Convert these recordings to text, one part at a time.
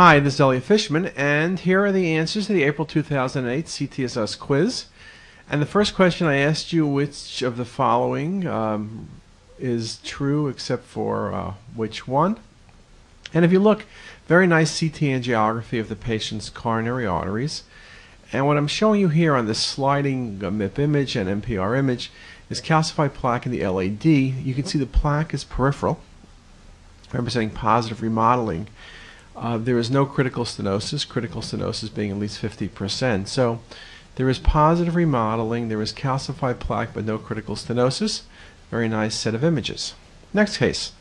Hi, this is Elliot Fishman, and here are the answers to the April 2008 CTSS quiz. And the first question I asked you which of the following um, is true except for uh, which one. And if you look, very nice CT angiography of the patient's coronary arteries. And what I'm showing you here on this sliding uh, MIP image and MPR image is calcified plaque in the LAD. You can see the plaque is peripheral, representing positive remodeling. Uh, there is no critical stenosis, critical stenosis being at least 50%. So there is positive remodeling, there is calcified plaque, but no critical stenosis. Very nice set of images. Next case.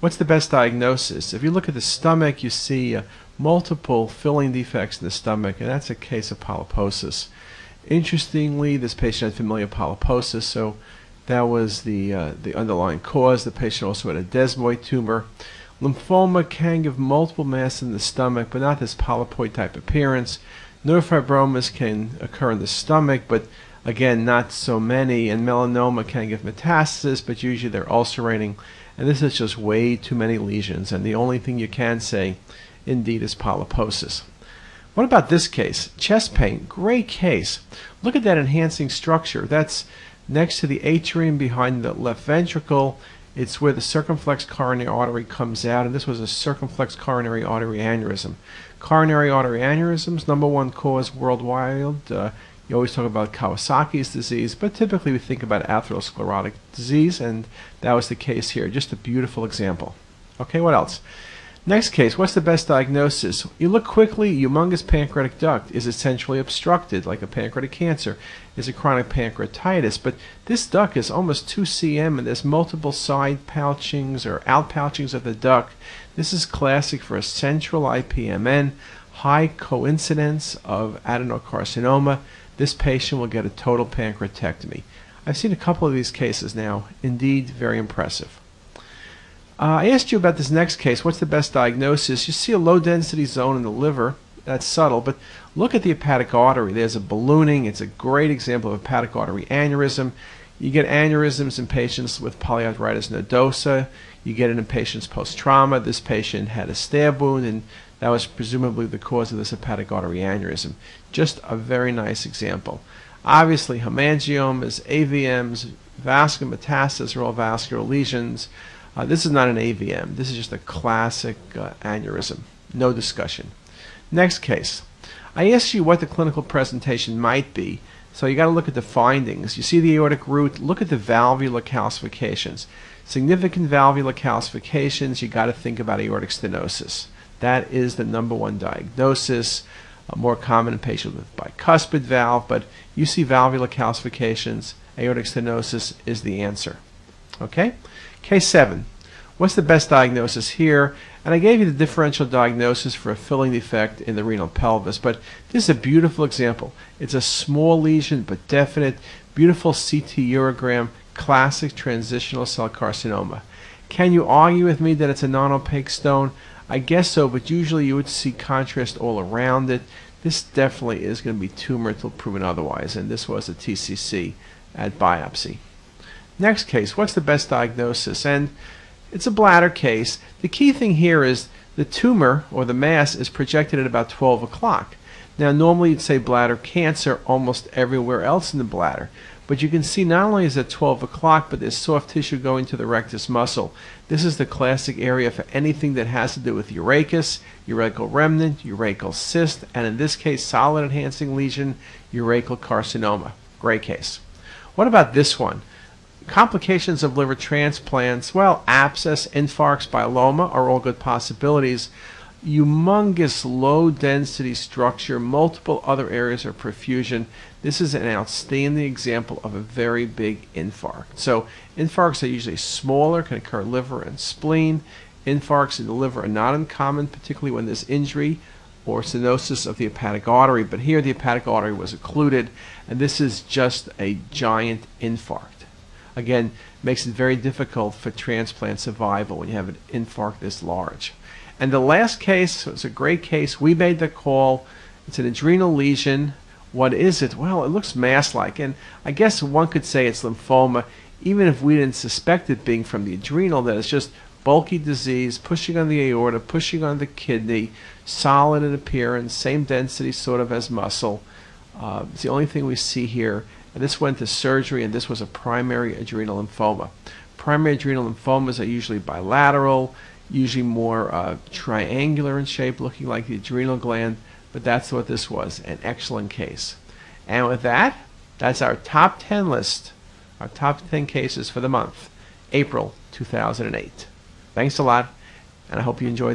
What's the best diagnosis? If you look at the stomach, you see uh, multiple filling defects in the stomach, and that's a case of polyposis. Interestingly, this patient had familial polyposis, so that was the, uh, the underlying cause. The patient also had a desmoid tumor. Lymphoma can give multiple masses in the stomach, but not this polypoid type appearance. Neurofibromas can occur in the stomach, but again, not so many. And melanoma can give metastasis, but usually they're ulcerating. And this is just way too many lesions. And the only thing you can say, indeed, is polyposis. What about this case? Chest pain, great case. Look at that enhancing structure. That's next to the atrium behind the left ventricle. It's where the circumflex coronary artery comes out, and this was a circumflex coronary artery aneurysm. Coronary artery aneurysms, number one cause worldwide. Uh, you always talk about Kawasaki's disease, but typically we think about atherosclerotic disease, and that was the case here. Just a beautiful example. Okay, what else? Next case, what's the best diagnosis? You look quickly, humongous pancreatic duct. Is essentially obstructed, like a pancreatic cancer? Is it chronic pancreatitis? But this duct is almost 2 cm, and there's multiple side pouchings or outpouchings of the duct. This is classic for a central IPMN, high coincidence of adenocarcinoma. This patient will get a total pancreatectomy. I've seen a couple of these cases now. Indeed, very impressive. Uh, I asked you about this next case. What's the best diagnosis? You see a low density zone in the liver. That's subtle, but look at the hepatic artery. There's a ballooning. It's a great example of hepatic artery aneurysm. You get aneurysms in patients with polyarteritis nodosa. You get it in patients post trauma. This patient had a stab wound, and that was presumably the cause of this hepatic artery aneurysm. Just a very nice example. Obviously, hemangiomas, AVMs, vascular metastases are all vascular lesions. Uh, this is not an AVM. This is just a classic uh, aneurysm. No discussion. Next case. I asked you what the clinical presentation might be, so you got to look at the findings. You see the aortic root, look at the valvular calcifications. Significant valvular calcifications, you got to think about aortic stenosis. That is the number one diagnosis, uh, more common in patients with bicuspid valve, but you see valvular calcifications, aortic stenosis is the answer. Okay? Case 7. What's the best diagnosis here? And I gave you the differential diagnosis for a filling defect in the renal pelvis, but this is a beautiful example. It's a small lesion, but definite, beautiful CT urogram, classic transitional cell carcinoma. Can you argue with me that it's a non-opaque stone? I guess so, but usually you would see contrast all around it. This definitely is going to be tumor until proven otherwise, and this was a TCC at biopsy. Next case, what's the best diagnosis? And it's a bladder case. The key thing here is the tumor or the mass is projected at about 12 o'clock. Now, normally you'd say bladder cancer almost everywhere else in the bladder. But you can see not only is it 12 o'clock, but there's soft tissue going to the rectus muscle. This is the classic area for anything that has to do with urachus, urachal remnant, urachal cyst, and in this case, solid enhancing lesion, urachal carcinoma. Great case. What about this one? Complications of liver transplants, well, abscess, infarcts, biloma are all good possibilities. Humongous low density structure, multiple other areas of perfusion. This is an outstanding example of a very big infarct. So, infarcts are usually smaller, can occur liver and spleen. Infarcts in the liver are not uncommon, particularly when there's injury or stenosis of the hepatic artery. But here the hepatic artery was occluded, and this is just a giant infarct again, makes it very difficult for transplant survival when you have an infarct this large. And the last case was a great case. We made the call. It's an adrenal lesion. What is it? Well, it looks mass-like, and I guess one could say it's lymphoma, even if we didn't suspect it being from the adrenal, that it's just bulky disease, pushing on the aorta, pushing on the kidney, solid in appearance, same density sort of as muscle. Uh, it's the only thing we see here. And this went to surgery, and this was a primary adrenal lymphoma. Primary adrenal lymphomas are usually bilateral, usually more uh, triangular in shape, looking like the adrenal gland, but that's what this was an excellent case. And with that, that's our top 10 list, our top 10 cases for the month, April 2008. Thanks a lot, and I hope you enjoyed.